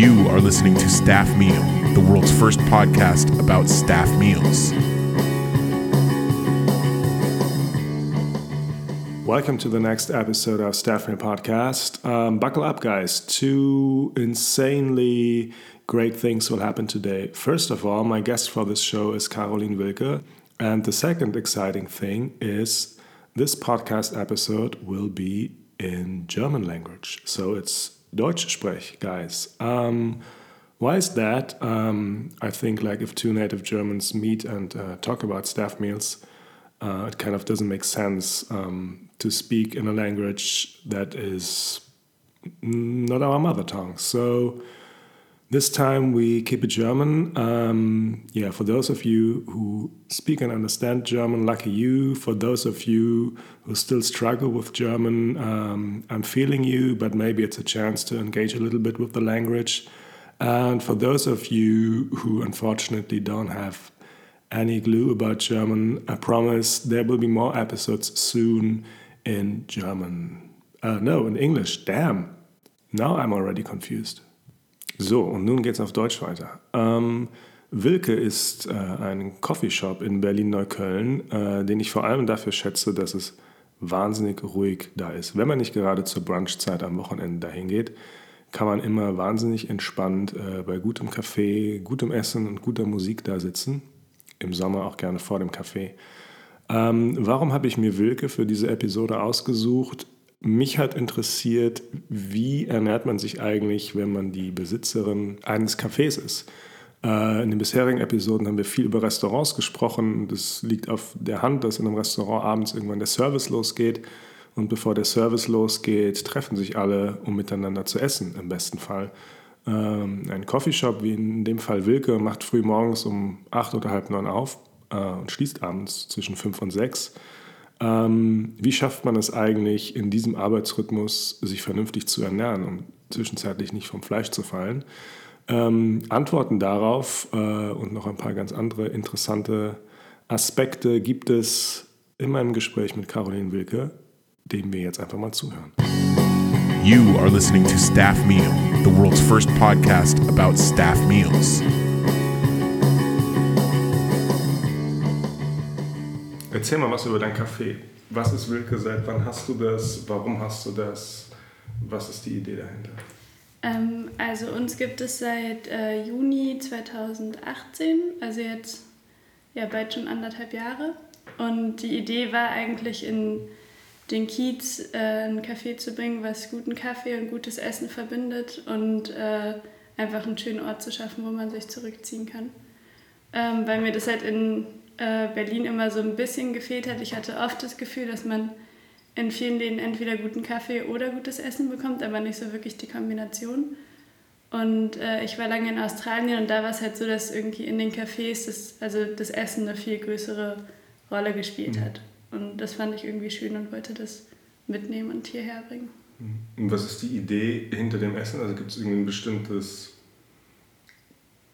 You are listening to Staff Meal, the world's first podcast about staff meals. Welcome to the next episode of Staff Meal Podcast. Um, buckle up, guys. Two insanely great things will happen today. First of all, my guest for this show is Caroline Wilke. And the second exciting thing is this podcast episode will be in German language. So it's Deutsch sprech, guys. Um, why is that? Um, I think like if two native Germans meet and uh, talk about staff meals, uh, it kind of doesn't make sense um, to speak in a language that is not our mother tongue. So this time we keep it German. Um, yeah, for those of you who speak and understand German, lucky you. For those of you who still struggle with German, um, I'm feeling you, but maybe it's a chance to engage a little bit with the language. And for those of you who unfortunately don't have any clue about German, I promise there will be more episodes soon in German. Uh, no, in English. Damn. Now I'm already confused. So, und nun geht's auf Deutsch weiter. Ähm, Wilke ist äh, ein Coffeeshop in Berlin-Neukölln, äh, den ich vor allem dafür schätze, dass es wahnsinnig ruhig da ist. Wenn man nicht gerade zur Brunchzeit am Wochenende dahin geht, kann man immer wahnsinnig entspannt äh, bei gutem Kaffee, gutem Essen und guter Musik da sitzen. Im Sommer auch gerne vor dem Kaffee. Ähm, warum habe ich mir Wilke für diese Episode ausgesucht? Mich hat interessiert, wie ernährt man sich eigentlich, wenn man die Besitzerin eines Cafés ist. Äh, in den bisherigen Episoden haben wir viel über Restaurants gesprochen. Das liegt auf der Hand, dass in einem Restaurant abends irgendwann der Service losgeht. Und bevor der Service losgeht, treffen sich alle, um miteinander zu essen, im besten Fall. Ähm, ein Coffeeshop, wie in dem Fall Wilke, macht früh morgens um acht oder halb neun auf äh, und schließt abends zwischen fünf und sechs. Ähm, wie schafft man es eigentlich, in diesem Arbeitsrhythmus sich vernünftig zu ernähren, um zwischenzeitlich nicht vom Fleisch zu fallen? Ähm, Antworten darauf äh, und noch ein paar ganz andere interessante Aspekte gibt es in meinem Gespräch mit Caroline Wilke, dem wir jetzt einfach mal zuhören. You are listening to Staff Meal, the world's first podcast about staff meals. Erzähl mal was über dein Café. Was ist Wilke? Seit wann hast du das? Warum hast du das? Was ist die Idee dahinter? Ähm, also uns gibt es seit äh, Juni 2018, also jetzt ja bald schon anderthalb Jahre. Und die Idee war eigentlich in den Kiez äh, ein Café zu bringen, was guten Kaffee und gutes Essen verbindet und äh, einfach einen schönen Ort zu schaffen, wo man sich zurückziehen kann. Ähm, weil mir das halt in äh, Berlin immer so ein bisschen gefehlt hat. Ich hatte oft das Gefühl, dass man in vielen Läden entweder guten Kaffee oder gutes Essen bekommt, aber nicht so wirklich die Kombination. Und äh, ich war lange in Australien und da war es halt so, dass irgendwie in den Cafés das, also das Essen eine viel größere Rolle gespielt mhm. hat. Und das fand ich irgendwie schön und wollte das mitnehmen und hierher bringen. Mhm. Und was ist die Idee hinter dem Essen? Also gibt es irgendwie ein bestimmtes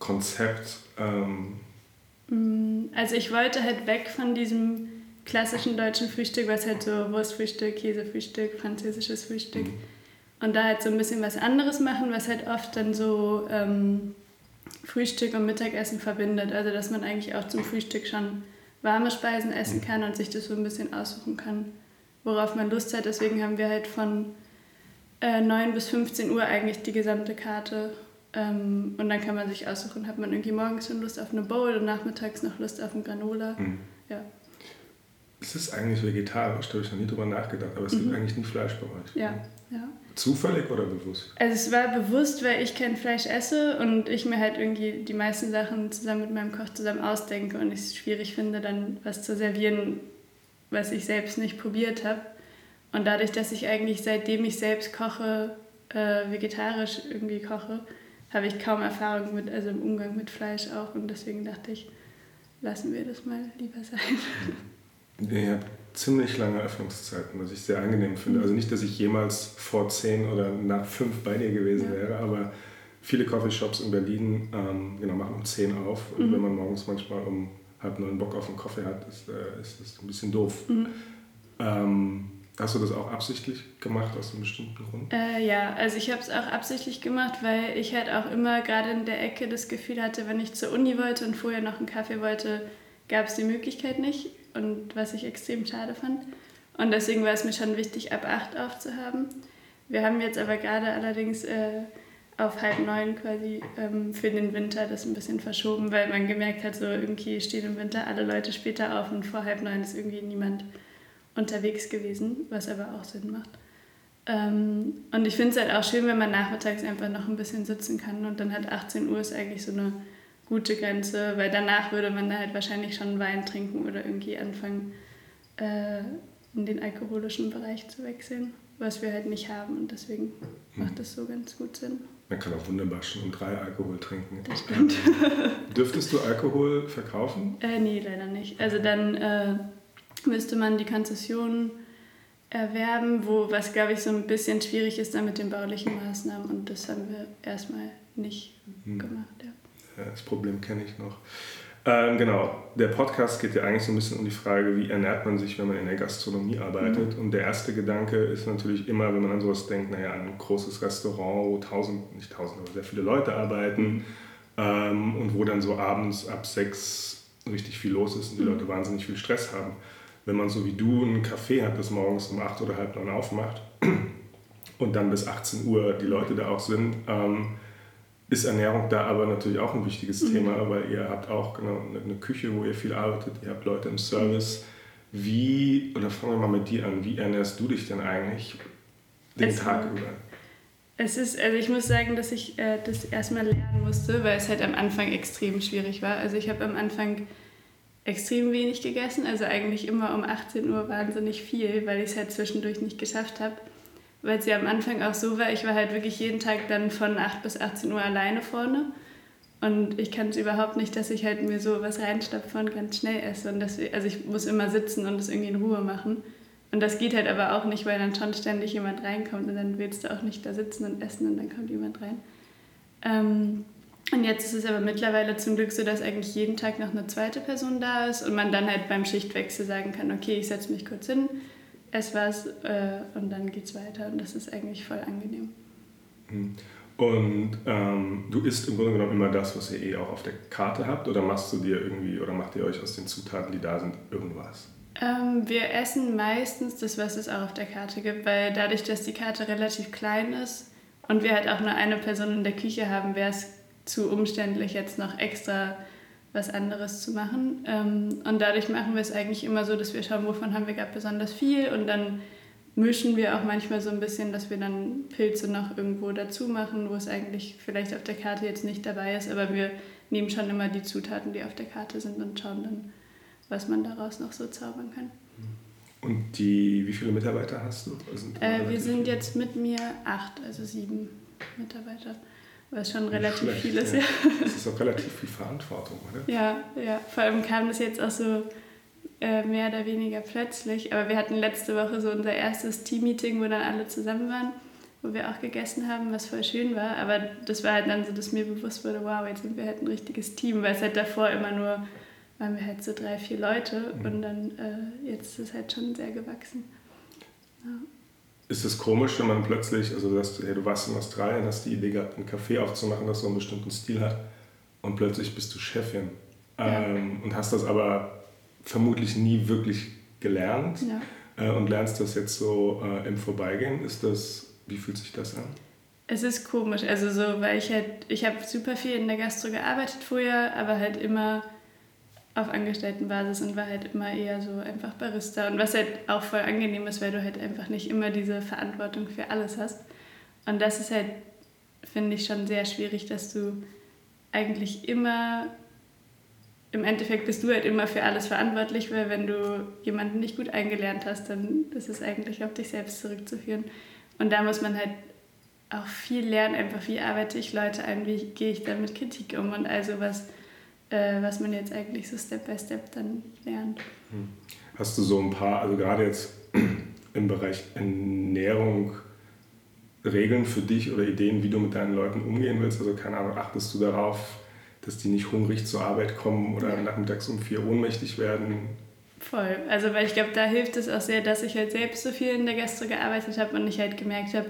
Konzept? Ähm also ich wollte halt weg von diesem klassischen deutschen Frühstück, was halt so Wurstfrühstück, Käsefrühstück, französisches Frühstück. Mhm. Und da halt so ein bisschen was anderes machen, was halt oft dann so ähm, Frühstück und Mittagessen verbindet. Also dass man eigentlich auch zum Frühstück schon warme Speisen essen kann und sich das so ein bisschen aussuchen kann, worauf man Lust hat. Deswegen haben wir halt von äh, 9 bis 15 Uhr eigentlich die gesamte Karte ähm, und dann kann man sich aussuchen, hat man irgendwie morgens schon Lust auf eine Bowl und nachmittags noch Lust auf ein Granola. Mhm. Ja. Es ist eigentlich vegetarisch, da habe ich noch nie drüber nachgedacht, aber es mhm. gibt eigentlich nicht Fleisch bei euch. Ja, ja. Zufällig oder bewusst? Also es war bewusst, weil ich kein Fleisch esse und ich mir halt irgendwie die meisten Sachen zusammen mit meinem Koch zusammen ausdenke und ich es schwierig finde, dann was zu servieren, was ich selbst nicht probiert habe. Und dadurch, dass ich eigentlich seitdem ich selbst koche, äh, vegetarisch irgendwie koche, habe ich kaum Erfahrung mit, also im Umgang mit Fleisch auch. Und deswegen dachte ich, lassen wir das mal lieber sein. Ihr habt ziemlich lange Öffnungszeiten, was ich sehr angenehm finde. Also nicht, dass ich jemals vor zehn oder nach fünf bei dir gewesen ja. wäre, aber viele Coffeeshops in Berlin ähm, genau, machen um zehn auf. Und mhm. wenn man morgens manchmal um halb neun Bock auf einen Kaffee hat, ist, äh, ist das ein bisschen doof. Mhm. Ähm, Hast du das auch absichtlich gemacht aus einem bestimmten Grund? Äh, ja, also ich habe es auch absichtlich gemacht, weil ich halt auch immer gerade in der Ecke das Gefühl hatte, wenn ich zur Uni wollte und vorher noch einen Kaffee wollte, gab es die Möglichkeit nicht und was ich extrem schade fand. Und deswegen war es mir schon wichtig, ab 8 aufzuhaben. Wir haben jetzt aber gerade allerdings äh, auf halb neun quasi ähm, für den Winter das ein bisschen verschoben, weil man gemerkt hat, so irgendwie stehen im Winter alle Leute später auf und vor halb neun ist irgendwie niemand unterwegs gewesen, was aber auch Sinn macht. Ähm, und ich finde es halt auch schön, wenn man nachmittags einfach noch ein bisschen sitzen kann und dann halt 18 Uhr ist eigentlich so eine gute Grenze, weil danach würde man da halt wahrscheinlich schon Wein trinken oder irgendwie anfangen, äh, in den alkoholischen Bereich zu wechseln, was wir halt nicht haben und deswegen hm. macht das so ganz gut Sinn. Man kann auch wunderbar schon um drei Alkohol trinken. Das stimmt. Dürftest du Alkohol verkaufen? Äh, nee, leider nicht. Also dann äh, müsste man die Konzession erwerben, wo was glaube ich so ein bisschen schwierig ist dann mit den baulichen Maßnahmen und das haben wir erstmal nicht hm. gemacht. Ja. ja das Problem kenne ich noch. Ähm, genau, der Podcast geht ja eigentlich so ein bisschen um die Frage, wie ernährt man sich, wenn man in der Gastronomie arbeitet. Mhm. Und der erste Gedanke ist natürlich immer, wenn man an sowas denkt, naja, ein großes Restaurant, wo tausend, nicht tausend, aber sehr viele Leute arbeiten ähm, und wo dann so abends ab sechs richtig viel los ist und die mhm. Leute wahnsinnig viel Stress haben wenn man so wie du einen Café hat, das morgens um 8 oder halb neun aufmacht und dann bis 18 Uhr die Leute da auch sind, ähm, ist Ernährung da aber natürlich auch ein wichtiges mhm. Thema, weil ihr habt auch genau eine Küche, wo ihr viel arbeitet, ihr habt Leute im Service. Wie, oder fangen wir mal mit dir an, wie ernährst du dich denn eigentlich den es Tag über? Es ist, also ich muss sagen, dass ich äh, das erstmal lernen musste, weil es halt am Anfang extrem schwierig war. Also ich habe am Anfang extrem wenig gegessen, also eigentlich immer um 18 Uhr wahnsinnig viel, weil ich es halt zwischendurch nicht geschafft habe. Weil es ja am Anfang auch so war, ich war halt wirklich jeden Tag dann von 8 bis 18 Uhr alleine vorne. Und ich kann es überhaupt nicht, dass ich halt mir so was reinstopfe und ganz schnell esse. Und das, also ich muss immer sitzen und es irgendwie in Ruhe machen. Und das geht halt aber auch nicht, weil dann schon ständig jemand reinkommt und dann willst du auch nicht da sitzen und essen und dann kommt jemand rein. Ähm, und jetzt ist es aber mittlerweile zum Glück so, dass eigentlich jeden Tag noch eine zweite Person da ist und man dann halt beim Schichtwechsel sagen kann, okay, ich setze mich kurz hin, ess was äh, und dann geht's weiter. Und das ist eigentlich voll angenehm. Hm. Und ähm, du isst im Grunde genommen immer das, was ihr eh auch auf der Karte habt, oder machst du dir irgendwie oder macht ihr euch aus den Zutaten, die da sind, irgendwas? Ähm, wir essen meistens das, was es auch auf der Karte gibt, weil dadurch, dass die Karte relativ klein ist und wir halt auch nur eine Person in der Küche haben, wäre es zu umständlich, jetzt noch extra was anderes zu machen. Ähm, und dadurch machen wir es eigentlich immer so, dass wir schauen, wovon haben wir gerade besonders viel und dann mischen wir auch manchmal so ein bisschen, dass wir dann Pilze noch irgendwo dazu machen, wo es eigentlich vielleicht auf der Karte jetzt nicht dabei ist, aber wir nehmen schon immer die Zutaten, die auf der Karte sind und schauen dann, was man daraus noch so zaubern kann. Und die, wie viele Mitarbeiter hast du? Äh, wir sind jetzt mit mir acht, also sieben Mitarbeiter. Was schon relativ schlecht, viel ist, ja. ja. Das ist auch relativ viel Verantwortung, oder? Ja, ja. Vor allem kam das jetzt auch so äh, mehr oder weniger plötzlich. Aber wir hatten letzte Woche so unser erstes Team-Meeting, wo dann alle zusammen waren, wo wir auch gegessen haben, was voll schön war. Aber das war halt dann so, dass mir bewusst wurde, wow, jetzt sind wir halt ein richtiges Team, weil es halt davor immer nur waren wir halt so drei, vier Leute mhm. und dann äh, jetzt ist es halt schon sehr gewachsen. Ja ist es komisch, wenn man plötzlich, also du, hast, hey, du warst in Australien, hast die Idee gehabt, einen Café aufzumachen, das so einen bestimmten Stil hat und plötzlich bist du Chefin ja. ähm, und hast das aber vermutlich nie wirklich gelernt ja. äh, und lernst das jetzt so äh, im Vorbeigehen. Ist das, wie fühlt sich das an? Es ist komisch, also so, weil ich halt, ich habe super viel in der Gastro gearbeitet vorher, aber halt immer auf Angestelltenbasis und war halt immer eher so einfach Barista. Und was halt auch voll angenehm ist, weil du halt einfach nicht immer diese Verantwortung für alles hast. Und das ist halt, finde ich, schon sehr schwierig, dass du eigentlich immer, im Endeffekt bist du halt immer für alles verantwortlich, weil wenn du jemanden nicht gut eingelernt hast, dann ist es eigentlich auf dich selbst zurückzuführen. Und da muss man halt auch viel lernen, einfach wie arbeite ich Leute ein, wie gehe ich dann mit Kritik um und also was äh, was man jetzt eigentlich so Step by Step dann lernt. Hm. Hast du so ein paar, also gerade jetzt im Bereich Ernährung, Regeln für dich oder Ideen, wie du mit deinen Leuten umgehen willst? Also keine Ahnung, achtest du darauf, dass die nicht hungrig zur Arbeit kommen oder ja. nachmittags um vier ohnmächtig werden? Voll. Also, weil ich glaube, da hilft es auch sehr, dass ich halt selbst so viel in der Gastro gearbeitet habe und ich halt gemerkt habe,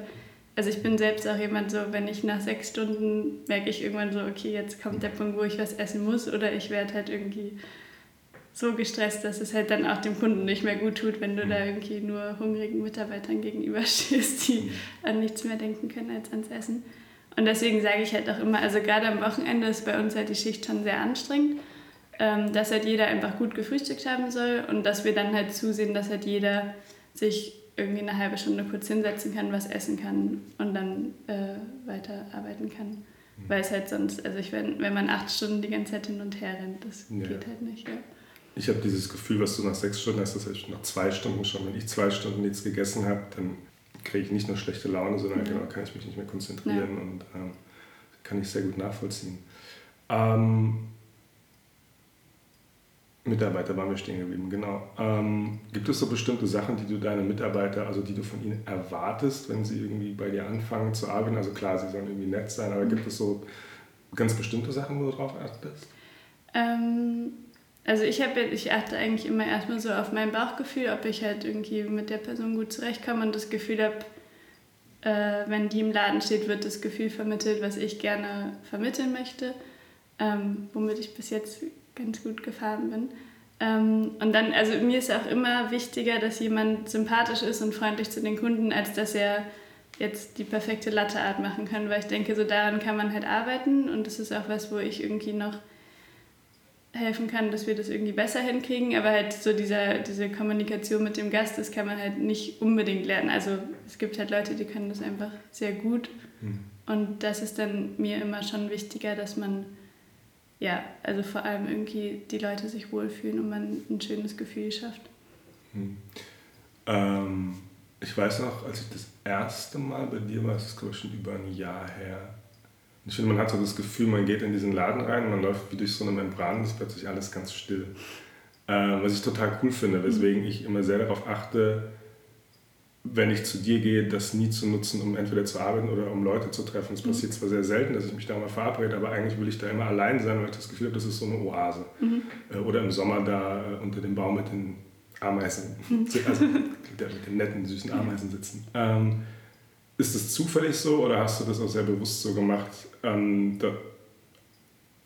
also ich bin selbst auch jemand so, wenn ich nach sechs Stunden merke ich irgendwann so, okay, jetzt kommt der Punkt, wo ich was essen muss oder ich werde halt irgendwie so gestresst, dass es halt dann auch dem Kunden nicht mehr gut tut, wenn du da irgendwie nur hungrigen Mitarbeitern gegenüberstehst, die an nichts mehr denken können als ans Essen. Und deswegen sage ich halt auch immer, also gerade am Wochenende ist bei uns halt die Schicht schon sehr anstrengend, ähm, dass halt jeder einfach gut gefrühstückt haben soll und dass wir dann halt zusehen, dass halt jeder sich irgendwie eine halbe Stunde kurz hinsetzen kann, was essen kann und dann äh, weiterarbeiten kann. Mhm. Weil es halt sonst, also ich, wenn, wenn man acht Stunden die ganze Zeit hin und her rennt, das ja. geht halt nicht. Ja. Ich habe dieses Gefühl, was du nach sechs Stunden hast, das heißt nach zwei Stunden schon. Wenn ich zwei Stunden nichts gegessen habe, dann kriege ich nicht nur schlechte Laune, sondern mhm. genau, kann ich mich nicht mehr konzentrieren ja. und ähm, kann ich sehr gut nachvollziehen. Ähm, Mitarbeiter waren wir stehen geblieben, genau. Ähm, gibt es so bestimmte Sachen, die du deine Mitarbeiter, also die du von ihnen erwartest, wenn sie irgendwie bei dir anfangen zu arbeiten? Also klar, sie sollen irgendwie nett sein, aber mhm. gibt es so ganz bestimmte Sachen, wo du drauf achtest? Ähm, also ich habe ich achte eigentlich immer erstmal so auf mein Bauchgefühl, ob ich halt irgendwie mit der Person gut zurechtkomme und das Gefühl habe, äh, wenn die im Laden steht, wird das Gefühl vermittelt, was ich gerne vermitteln möchte, ähm, womit ich bis jetzt ganz gut gefahren bin. Ähm, und dann, also mir ist auch immer wichtiger, dass jemand sympathisch ist und freundlich zu den Kunden, als dass er jetzt die perfekte Latteart machen kann, weil ich denke, so daran kann man halt arbeiten und das ist auch was, wo ich irgendwie noch helfen kann, dass wir das irgendwie besser hinkriegen, aber halt so dieser, diese Kommunikation mit dem Gast, das kann man halt nicht unbedingt lernen. Also es gibt halt Leute, die können das einfach sehr gut mhm. und das ist dann mir immer schon wichtiger, dass man ja, also vor allem irgendwie die Leute sich wohlfühlen und man ein schönes Gefühl schafft. Hm. Ähm, ich weiß noch, als ich das erste Mal bei dir war, das ist glaube ich schon über ein Jahr her. Ich finde, man hat so das Gefühl, man geht in diesen Laden rein und man läuft wie durch so eine Membran und ist plötzlich alles ganz still. Ähm, was ich total cool finde, weswegen ich immer sehr darauf achte, wenn ich zu dir gehe, das nie zu nutzen, um entweder zu arbeiten oder um Leute zu treffen. Es passiert mhm. zwar sehr selten, dass ich mich da mal verabrede, aber eigentlich will ich da immer allein sein, weil ich das Gefühl habe, das ist so eine Oase. Mhm. Äh, oder im Sommer da äh, unter dem Baum mit den Ameisen, mhm. also mit den netten, süßen Ameisen sitzen. Ähm, ist das zufällig so oder hast du das auch sehr bewusst so gemacht? Ähm, da,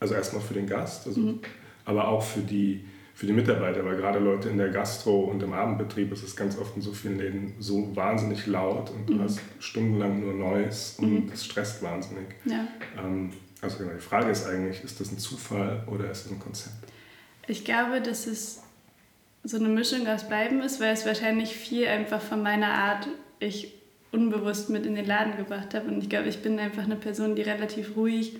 also erstmal für den Gast, also, mhm. aber auch für die für die Mitarbeiter, weil gerade Leute in der Gastro und im Abendbetrieb ist es ganz oft in so vielen Läden so wahnsinnig laut und du mhm. hast stundenlang nur Neues und mhm. das stresst wahnsinnig. Ja. Ähm, also genau, die Frage ist eigentlich, ist das ein Zufall oder ist es ein Konzept? Ich glaube, dass es so eine Mischung aus beiden ist, weil es wahrscheinlich viel einfach von meiner Art ich unbewusst mit in den Laden gebracht habe. Und ich glaube, ich bin einfach eine Person, die relativ ruhig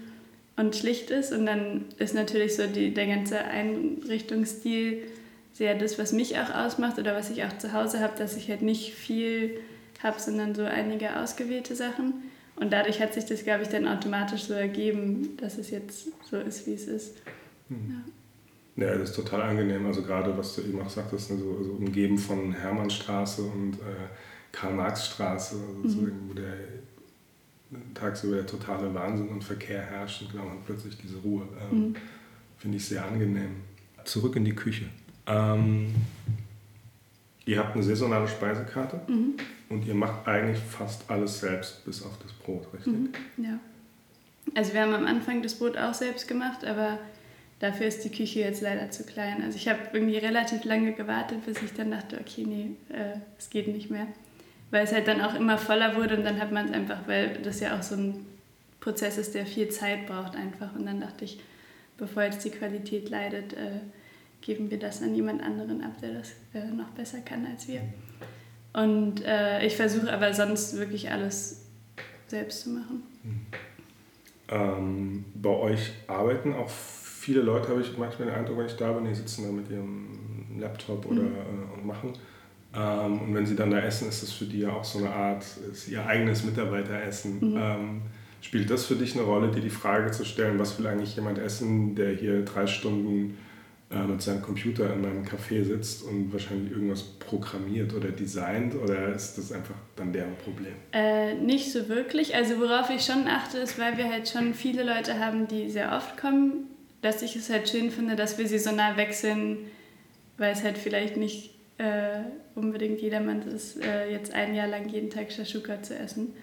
und schlicht ist. Und dann ist natürlich so die, der ganze Einrichtungsstil sehr das, was mich auch ausmacht oder was ich auch zu Hause habe, dass ich halt nicht viel habe, sondern so einige ausgewählte Sachen. Und dadurch hat sich das, glaube ich, dann automatisch so ergeben, dass es jetzt so ist, wie es ist. Hm. Ja. ja. das ist total angenehm. Also gerade, was du eben auch sagtest, also, also umgeben von Hermannstraße und äh, Karl-Marx-Straße, also mhm. so irgendwo der tagsüber der totale Wahnsinn und Verkehr herrscht und dann plötzlich diese Ruhe. Ähm, mhm. Finde ich sehr angenehm. Zurück in die Küche. Ähm, ihr habt eine saisonale Speisekarte mhm. und ihr macht eigentlich fast alles selbst, bis auf das Brot, richtig? Mhm. Ja. Also wir haben am Anfang das Brot auch selbst gemacht, aber dafür ist die Küche jetzt leider zu klein. Also ich habe irgendwie relativ lange gewartet, bis ich dann dachte, okay, nee, äh, es geht nicht mehr weil es halt dann auch immer voller wurde und dann hat man es einfach, weil das ja auch so ein Prozess ist, der viel Zeit braucht einfach. Und dann dachte ich, bevor jetzt die Qualität leidet, äh, geben wir das an jemand anderen ab, der das äh, noch besser kann als wir. Und äh, ich versuche aber sonst wirklich alles selbst zu machen. Ähm, bei euch arbeiten auch viele Leute, habe ich manchmal den Eindruck, wenn ich da bin, die sitzen da mit ihrem Laptop oder mhm. Und machen. Ähm, und wenn sie dann da essen, ist das für die ja auch so eine Art, ist ihr eigenes Mitarbeiteressen. Mhm. Ähm, spielt das für dich eine Rolle, dir die Frage zu stellen, was will eigentlich jemand essen, der hier drei Stunden äh, mit seinem Computer in meinem Café sitzt und wahrscheinlich irgendwas programmiert oder designt oder ist das einfach dann deren Problem? Äh, nicht so wirklich. Also worauf ich schon achte, ist, weil wir halt schon viele Leute haben, die sehr oft kommen, dass ich es halt schön finde, dass wir saisonal wechseln, weil es halt vielleicht nicht äh, unbedingt jedermann ist, äh, jetzt ein Jahr lang jeden Tag Shashuka zu essen.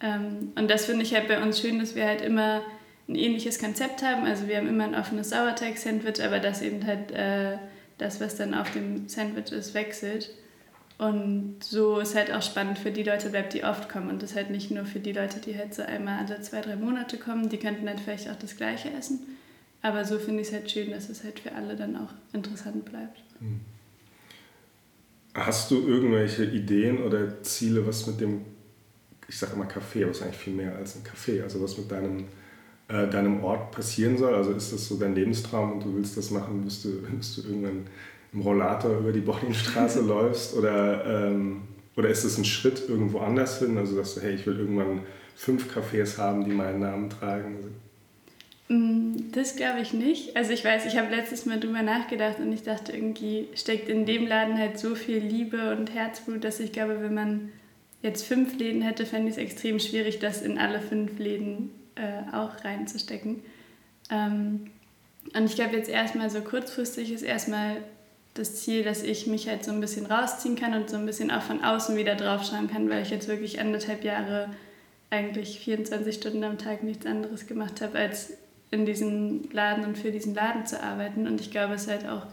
Ähm, und das finde ich halt bei uns schön, dass wir halt immer ein ähnliches Konzept haben. Also wir haben immer ein offenes Sauerteig-Sandwich, aber das eben halt äh, das, was dann auf dem Sandwich ist, wechselt. Und so ist halt auch spannend für die Leute bleibt, die oft kommen. Und das halt nicht nur für die Leute, die halt so einmal alle zwei, drei Monate kommen, die könnten dann vielleicht auch das Gleiche essen. Aber so finde ich es halt schön, dass es halt für alle dann auch interessant bleibt. Hm. Hast du irgendwelche Ideen oder Ziele, was mit dem, ich sage immer Café, aber es ist eigentlich viel mehr als ein Café, also was mit deinem, äh, deinem Ort passieren soll? Also ist das so dein Lebenstraum und du willst das machen, bis du, bis du irgendwann im Rollator über die Boninstraße läufst? Oder, ähm, oder ist es ein Schritt irgendwo anders hin? Also dass du, hey, ich will irgendwann fünf Cafés haben, die meinen Namen tragen? Mm, das glaube ich nicht. Also ich weiß, ich habe letztes Mal drüber nachgedacht und ich dachte, irgendwie steckt in dem Laden halt so viel Liebe und Herzblut, dass ich glaube, wenn man jetzt fünf Läden hätte, fände ich es extrem schwierig, das in alle fünf Läden äh, auch reinzustecken. Ähm, und ich glaube jetzt erstmal so kurzfristig ist erstmal das Ziel, dass ich mich halt so ein bisschen rausziehen kann und so ein bisschen auch von außen wieder draufschauen kann, weil ich jetzt wirklich anderthalb Jahre eigentlich 24 Stunden am Tag nichts anderes gemacht habe, als in diesem Laden und für diesen Laden zu arbeiten. Und ich glaube, es halt auch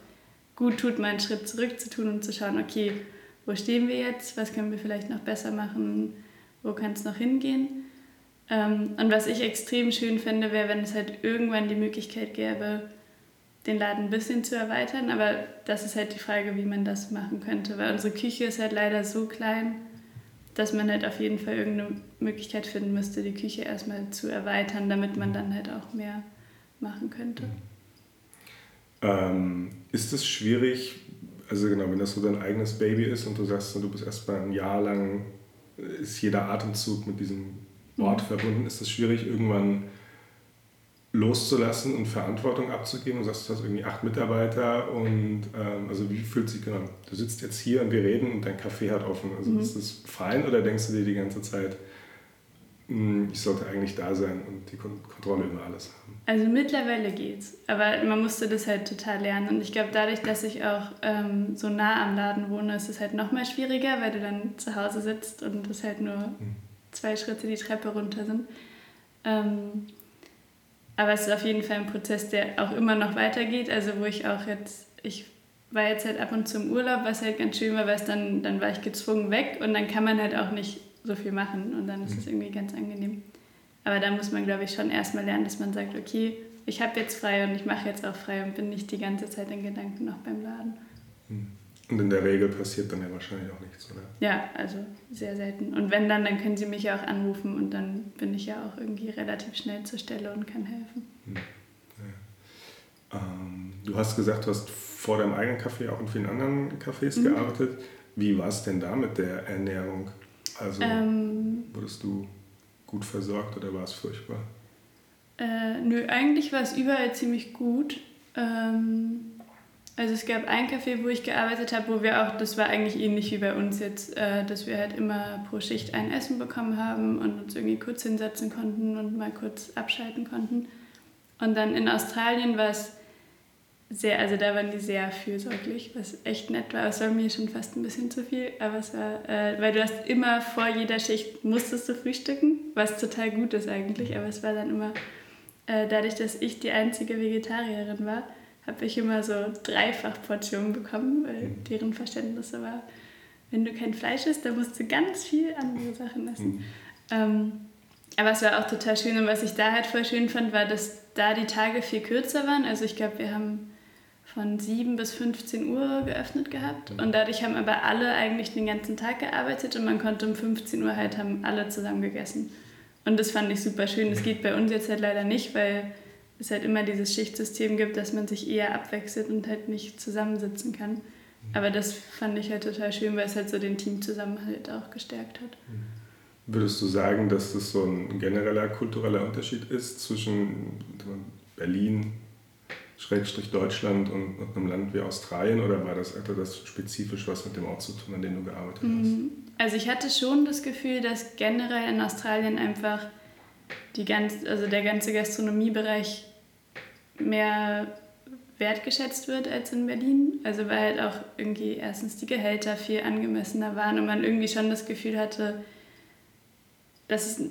gut tut, mal einen Schritt zurück zu tun und zu schauen, okay, wo stehen wir jetzt, was können wir vielleicht noch besser machen, wo kann es noch hingehen. Ähm, und was ich extrem schön finde, wäre, wenn es halt irgendwann die Möglichkeit gäbe, den Laden ein bisschen zu erweitern. Aber das ist halt die Frage, wie man das machen könnte, weil unsere Küche ist halt leider so klein, dass man halt auf jeden Fall irgendeine Möglichkeit finden müsste, die Küche erstmal zu erweitern, damit man dann halt auch mehr machen könnte. Ähm, ist es schwierig, also genau, wenn das so dein eigenes Baby ist und du sagst, du bist erst mal ein Jahr lang, ist jeder Atemzug mit diesem Ort mhm. verbunden, ist es schwierig, irgendwann loszulassen und Verantwortung abzugeben. Du sagst, du hast irgendwie acht Mitarbeiter und ähm, also wie fühlt sich genau? Du sitzt jetzt hier und wir reden und dein Café hat offen. Also mhm. ist das fein oder denkst du dir die ganze Zeit, mh, hm, ich sollte eigentlich da sein und die Kontrolle über alles haben? Also mittlerweile geht's, aber man musste das halt total lernen und ich glaube dadurch, dass ich auch ähm, so nah am Laden wohne, ist es halt noch mal schwieriger, weil du dann zu Hause sitzt und es halt nur mhm. zwei Schritte die Treppe runter sind. Ähm, aber es ist auf jeden Fall ein Prozess, der auch immer noch weitergeht. Also wo ich auch jetzt, ich war jetzt halt ab und zu im Urlaub, was halt ganz schön war, weil es dann, dann war ich gezwungen weg und dann kann man halt auch nicht so viel machen und dann ist es mhm. irgendwie ganz angenehm. Aber da muss man, glaube ich, schon erstmal lernen, dass man sagt, okay, ich habe jetzt frei und ich mache jetzt auch frei und bin nicht die ganze Zeit in Gedanken noch beim Laden. Mhm. Und in der Regel passiert dann ja wahrscheinlich auch nichts, oder? Ja, also sehr selten. Und wenn dann, dann können Sie mich ja auch anrufen und dann bin ich ja auch irgendwie relativ schnell zur Stelle und kann helfen. Hm. Ja. Ähm, du hast gesagt, du hast vor deinem eigenen Café auch in vielen anderen Cafés mhm. gearbeitet. Wie war es denn da mit der Ernährung? Also ähm, wurdest du gut versorgt oder war es furchtbar? Äh, nö, eigentlich war es überall ziemlich gut. Ähm, also es gab ein Café, wo ich gearbeitet habe, wo wir auch, das war eigentlich ähnlich wie bei uns jetzt, äh, dass wir halt immer pro Schicht ein Essen bekommen haben und uns irgendwie kurz hinsetzen konnten und mal kurz abschalten konnten. Und dann in Australien war es sehr, also da waren die sehr fürsorglich, was echt nett war. Es war mir schon fast ein bisschen zu viel, aber es war, äh, weil du hast immer vor jeder Schicht musstest du frühstücken, was total gut ist eigentlich, aber es war dann immer, äh, dadurch, dass ich die einzige Vegetarierin war, habe ich immer so dreifach Portionen bekommen, weil mhm. deren Verständnis war, wenn du kein Fleisch isst, dann musst du ganz viel andere Sachen essen. Mhm. Ähm, aber es war auch total schön und was ich da halt voll schön fand, war, dass da die Tage viel kürzer waren. Also ich glaube, wir haben von 7 bis 15 Uhr geöffnet gehabt mhm. und dadurch haben aber alle eigentlich den ganzen Tag gearbeitet und man konnte um 15 Uhr halt haben alle zusammen gegessen. Und das fand ich super schön. Das geht bei uns jetzt halt leider nicht, weil es halt immer dieses Schichtsystem gibt, dass man sich eher abwechselt und halt nicht zusammensitzen kann. Mhm. Aber das fand ich halt total schön, weil es halt so den Teamzusammenhalt auch gestärkt hat. Mhm. Würdest du sagen, dass das so ein genereller kultureller Unterschied ist zwischen Berlin, Schrägstrich Deutschland und, einem Land wie Australien oder war das etwa das spezifisch was mit dem Ort zu tun, an dem du gearbeitet hast? Mhm. Also ich hatte schon das Gefühl, dass generell in Australien einfach die ganz, also der ganze Gastronomiebereich mehr wertgeschätzt wird als in Berlin. Also weil halt auch irgendwie erstens die Gehälter viel angemessener waren und man irgendwie schon das Gefühl hatte, dass es,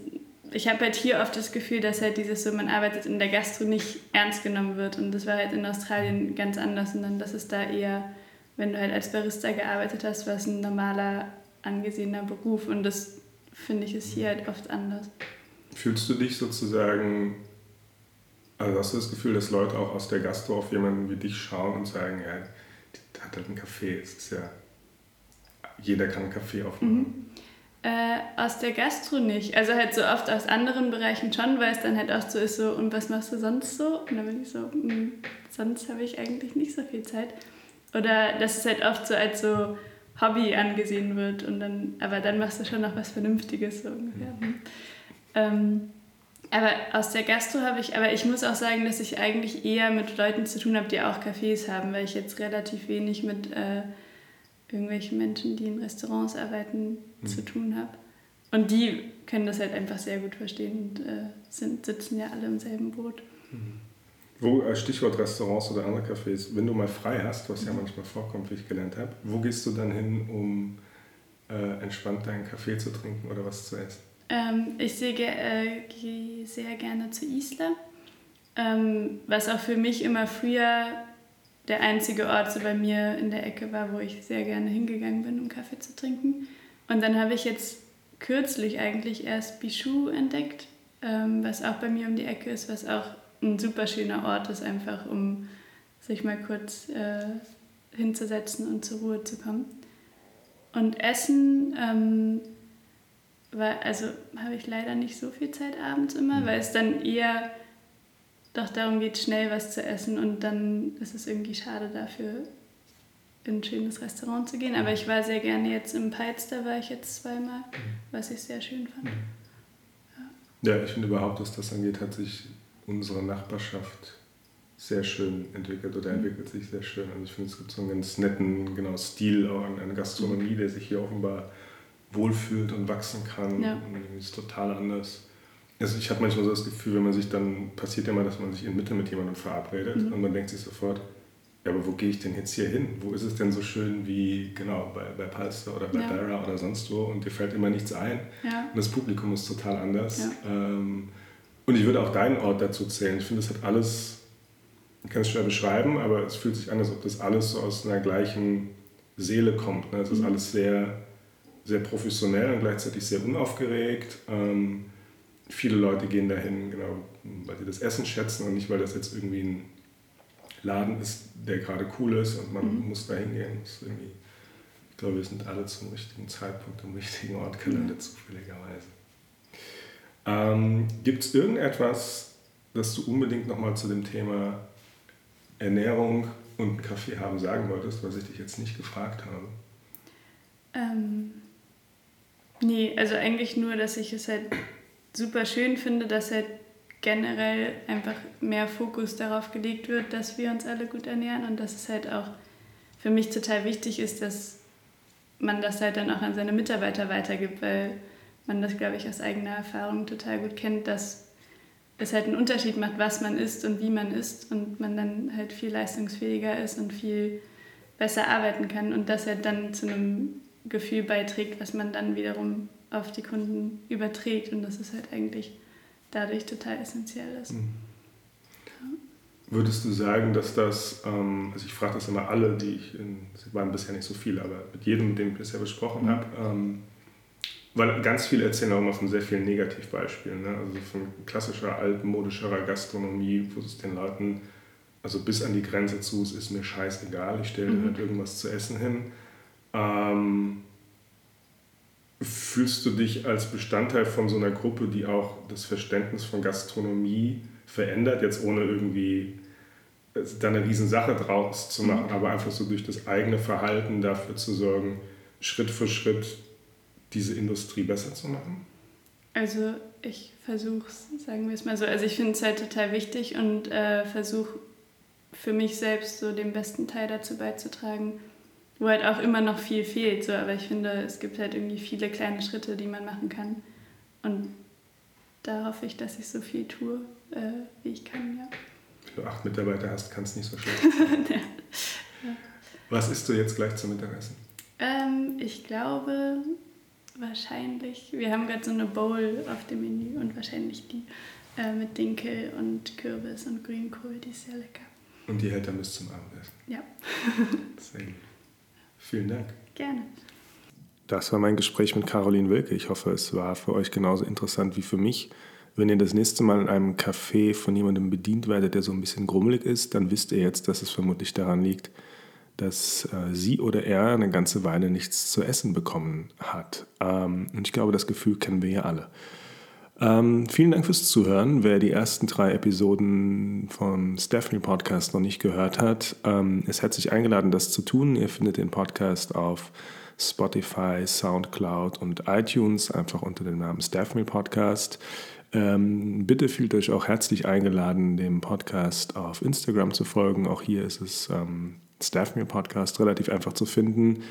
ich habe halt hier oft das Gefühl, dass halt dieses so, man arbeitet in der Gastro nicht ernst genommen wird und das war halt in Australien ganz anders und dann, dass es da eher, wenn du halt als Barista gearbeitet hast, war es ein normaler, angesehener Beruf und das finde ich ist hier halt oft anders. Fühlst du dich sozusagen also hast du das Gefühl, dass Leute auch aus der Gastro auf jemanden wie dich schauen und sagen, ja, der hat halt einen Kaffee. Es ist ja, jeder kann einen Kaffee aufmachen. Mhm. Äh, aus der Gastro nicht. Also halt so oft aus anderen Bereichen schon, weil es dann halt auch so ist so, und was machst du sonst so? Und dann bin ich so, mh, hm, sonst habe ich eigentlich nicht so viel Zeit. Oder dass es halt oft so als so Hobby angesehen wird und dann, aber dann machst du schon noch was Vernünftiges so ungefähr. Mhm. Ähm, aber aus der Gastro habe ich, aber ich muss auch sagen, dass ich eigentlich eher mit Leuten zu tun habe, die auch Cafés haben, weil ich jetzt relativ wenig mit äh, irgendwelchen Menschen, die in Restaurants arbeiten, mhm. zu tun habe. Und die können das halt einfach sehr gut verstehen und äh, sind, sitzen ja alle im selben Boot. Mhm. Wo, äh, Stichwort Restaurants oder andere Cafés, wenn du mal frei hast, was ja manchmal vorkommt, wie ich gelernt habe, wo gehst du dann hin, um äh, entspannt deinen Kaffee zu trinken oder was zu essen? Ähm, ich sehe, äh, gehe sehr gerne zu Isla, ähm, was auch für mich immer früher der einzige Ort so bei mir in der Ecke war, wo ich sehr gerne hingegangen bin, um Kaffee zu trinken. Und dann habe ich jetzt kürzlich eigentlich erst Bichou entdeckt, ähm, was auch bei mir um die Ecke ist, was auch ein super schöner Ort ist, einfach um sich mal kurz äh, hinzusetzen und zur Ruhe zu kommen. Und Essen ähm, weil, also habe ich leider nicht so viel Zeit abends immer, mhm. weil es dann eher doch darum geht, schnell was zu essen und dann ist es irgendwie schade dafür, in ein schönes Restaurant zu gehen. Aber mhm. ich war sehr gerne jetzt im Peitz, da war ich jetzt zweimal, mhm. was ich sehr schön fand. Mhm. Ja. ja, ich finde überhaupt, dass das angeht, hat sich unsere Nachbarschaft sehr schön entwickelt oder entwickelt sich sehr schön. Also ich finde, es gibt so einen ganz netten genau, Stil auch an, an Gastronomie, der sich hier offenbar wohlfühlt und wachsen kann. Ja. Das ist total anders. Also ich habe manchmal so das Gefühl, wenn man sich dann, passiert ja mal, dass man sich in Mitte mit jemandem verabredet mhm. und man denkt sich sofort, ja, aber wo gehe ich denn jetzt hier hin? Wo ist es denn so schön wie, genau, bei, bei Palster oder bei ja. Barra oder sonst wo und dir fällt immer nichts ein. Ja. Und das Publikum ist total anders. Ja. Ähm, und ich würde auch deinen Ort dazu zählen. Ich finde, es hat alles, ich kann es schwer beschreiben, aber es fühlt sich an, als ob das alles so aus einer gleichen Seele kommt. Ne? Es ist mhm. alles sehr sehr professionell und gleichzeitig sehr unaufgeregt. Ähm, viele Leute gehen dahin, genau, weil sie das Essen schätzen und nicht, weil das jetzt irgendwie ein Laden ist, der gerade cool ist und man mhm. muss da hingehen. ich glaube, wir sind alle zum richtigen Zeitpunkt am richtigen Ort gelandet, mhm. zufälligerweise. Ähm, Gibt es irgendetwas, das du unbedingt nochmal zu dem Thema Ernährung und Kaffee haben sagen wolltest, was ich dich jetzt nicht gefragt habe? Ähm, Nee, also eigentlich nur, dass ich es halt super schön finde, dass halt generell einfach mehr Fokus darauf gelegt wird, dass wir uns alle gut ernähren und dass es halt auch für mich total wichtig ist, dass man das halt dann auch an seine Mitarbeiter weitergibt, weil man das, glaube ich, aus eigener Erfahrung total gut kennt, dass es halt einen Unterschied macht, was man isst und wie man isst und man dann halt viel leistungsfähiger ist und viel besser arbeiten kann und das halt dann zu einem Gefühl beiträgt, was man dann wiederum auf die Kunden überträgt und das ist halt eigentlich dadurch total essentiell ist. Mhm. Würdest du sagen, dass das, ähm, also ich frage das immer alle, die ich, in, es waren bisher nicht so viele, aber mit jedem, mit dem ich bisher besprochen mhm. habe, ähm, weil ganz viele erzählen auch immer von sehr vielen Negativbeispielen, ne? also von klassischer, altmodischerer Gastronomie, wo es den Leuten, also bis an die Grenze zu, es ist mir scheißegal, ich stelle mhm. halt irgendwas zu essen hin ähm, fühlst du dich als Bestandteil von so einer Gruppe, die auch das Verständnis von Gastronomie verändert, jetzt ohne irgendwie da eine Riesensache draus zu machen, mhm. aber einfach so durch das eigene Verhalten dafür zu sorgen, Schritt für Schritt diese Industrie besser zu machen? Also ich versuche es, sagen wir es mal so. Also ich finde es halt total wichtig und äh, versuche für mich selbst so den besten Teil dazu beizutragen, wo halt auch immer noch viel fehlt. So. Aber ich finde, es gibt halt irgendwie viele kleine Schritte, die man machen kann. Und da hoffe ich, dass ich so viel tue, äh, wie ich kann, ja. Wenn du acht Mitarbeiter hast, kann es nicht so schlecht sein. ja. Was isst du jetzt gleich zum Mittagessen? Ähm, ich glaube, wahrscheinlich, wir haben gerade so eine Bowl auf dem Menü und wahrscheinlich die äh, mit Dinkel und Kürbis und Grünkohl, die ist sehr lecker. Und die hält dann bis zum Abendessen? Ja. sehr gut. Vielen Dank. Gerne. Das war mein Gespräch mit Caroline Wilke. Ich hoffe, es war für euch genauso interessant wie für mich. Wenn ihr das nächste Mal in einem Café von jemandem bedient werdet, der so ein bisschen grummelig ist, dann wisst ihr jetzt, dass es vermutlich daran liegt, dass äh, sie oder er eine ganze Weile nichts zu essen bekommen hat. Ähm, und ich glaube, das Gefühl kennen wir ja alle. Ähm, vielen Dank fürs Zuhören. Wer die ersten drei Episoden vom Stephanie Podcast noch nicht gehört hat, ähm, ist herzlich eingeladen, das zu tun. Ihr findet den Podcast auf Spotify, Soundcloud und iTunes einfach unter dem Namen Stephanie Podcast. Ähm, bitte fühlt euch auch herzlich eingeladen, dem Podcast auf Instagram zu folgen. Auch hier ist es ähm, Staff Podcast relativ einfach zu finden.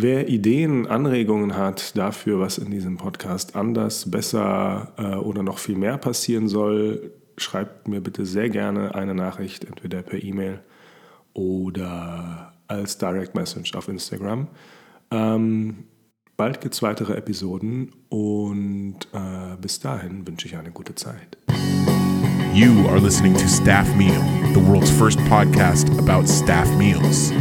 Wer Ideen, Anregungen hat dafür, was in diesem Podcast anders, besser äh, oder noch viel mehr passieren soll, schreibt mir bitte sehr gerne eine Nachricht, entweder per E-Mail oder als Direct Message auf Instagram. Ähm, bald gibt es weitere Episoden und äh, bis dahin wünsche ich eine gute Zeit. You are listening to Staff Meal, the world's first podcast about staff meals.